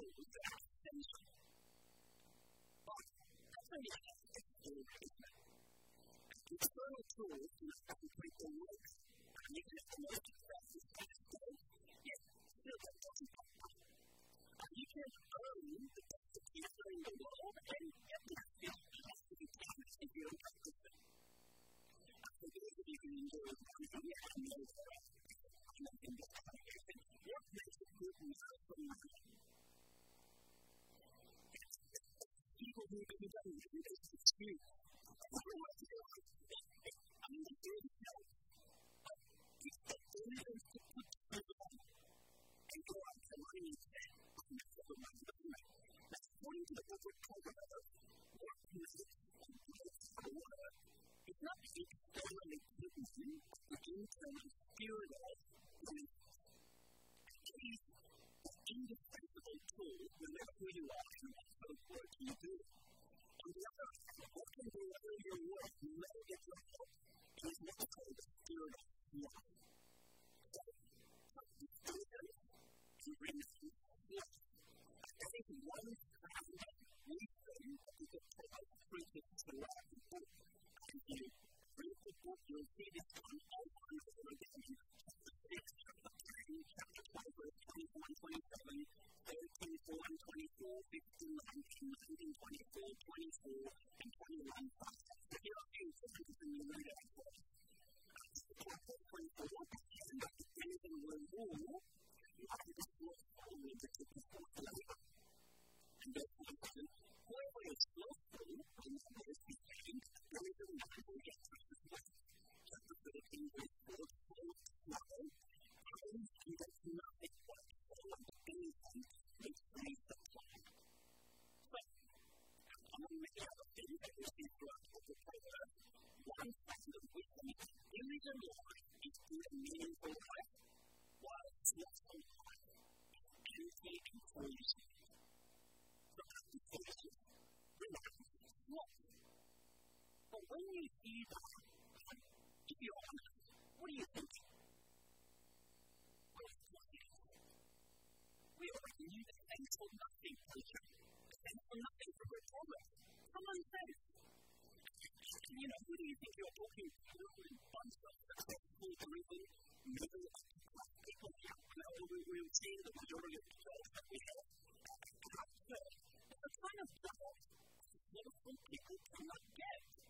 people with the station. But every man is doing treatment. The external tools do not complete the work. And even if the work itself is excellent, yet still that doesn't help. And you can earn the best of cancer in the world and get the skill capacity talents if you don't practice it. And for those of you who enjoy the country, we have no choice. I'm not going to be able to get it. What makes a good result from my life? doesn't make any sense. It's an excuse. I wonder to do. I'm going to do it. 24, 15, 19, 19, 24, 24, and 21, only evil. To be honest, what do you think? We are in the thankful nothing culture, the thankful nothing for a progress. Someone says, you know, who do you think you're talking to? A bunch of successful, driven, middle class people. You know, we will see the majority of the jobs that we have. That's the kind of job successful people cannot get.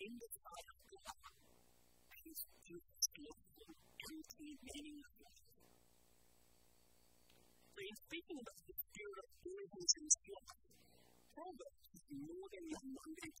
in the sight of God. His Jesus is the empty meaning of life. So in speaking about the spirit of doing things himself, Proverbs is more than a mundane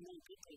many people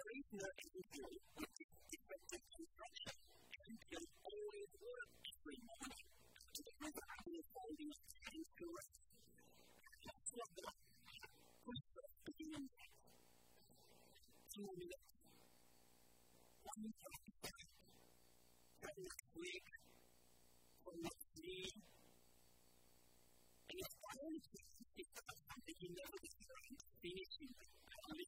the reason that is really with the different construction and can always work every morning to the river and the folding of time to rest. That's what the crystal begins at. Two minutes. One minute. From next week, from next year, and your finances is about something you never experience finishing.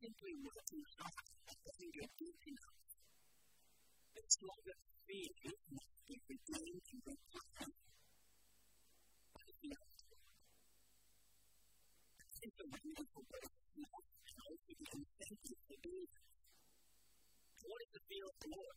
simply working out a single deep enough it's not just me, it's the game to the. But it's not. It's a wonderful person to know if you can thank you for that. What is the feel of the Lord?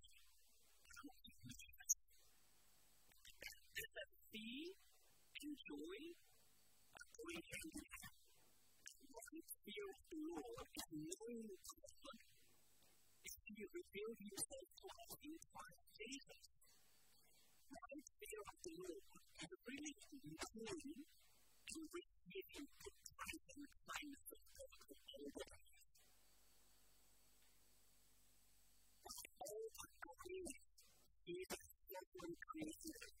noi a cui vengono non più loro e noi intorno e si riveli nel tuo intorno Jesus right there at the Lord and really knowing and receiving the Christ and the kindness of God for all the life. All the glory, Jesus, the one creator,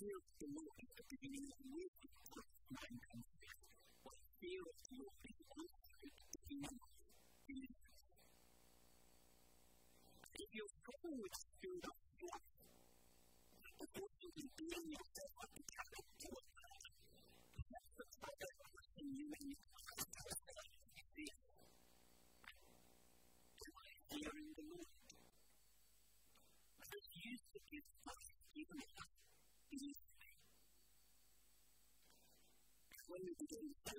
feels to look at the beginning of the week of nine countries. What it feels to look at the outside of the kingdom to be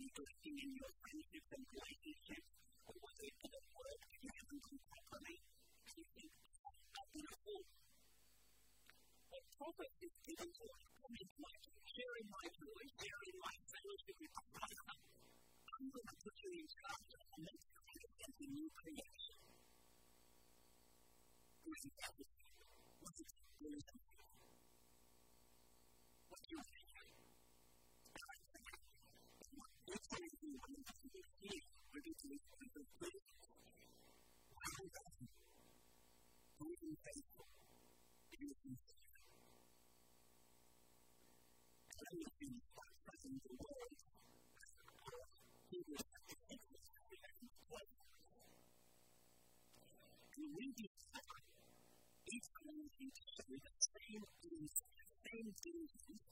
need to see in your friendships and relationships or what they put at work that you haven't done properly. And you think, I want to hope. But progress is given to us, coming to my sharing my joy, sharing my fellowship with the Father. I'm going to put you in charge of the next kind of new creation. Because that was empty, empty,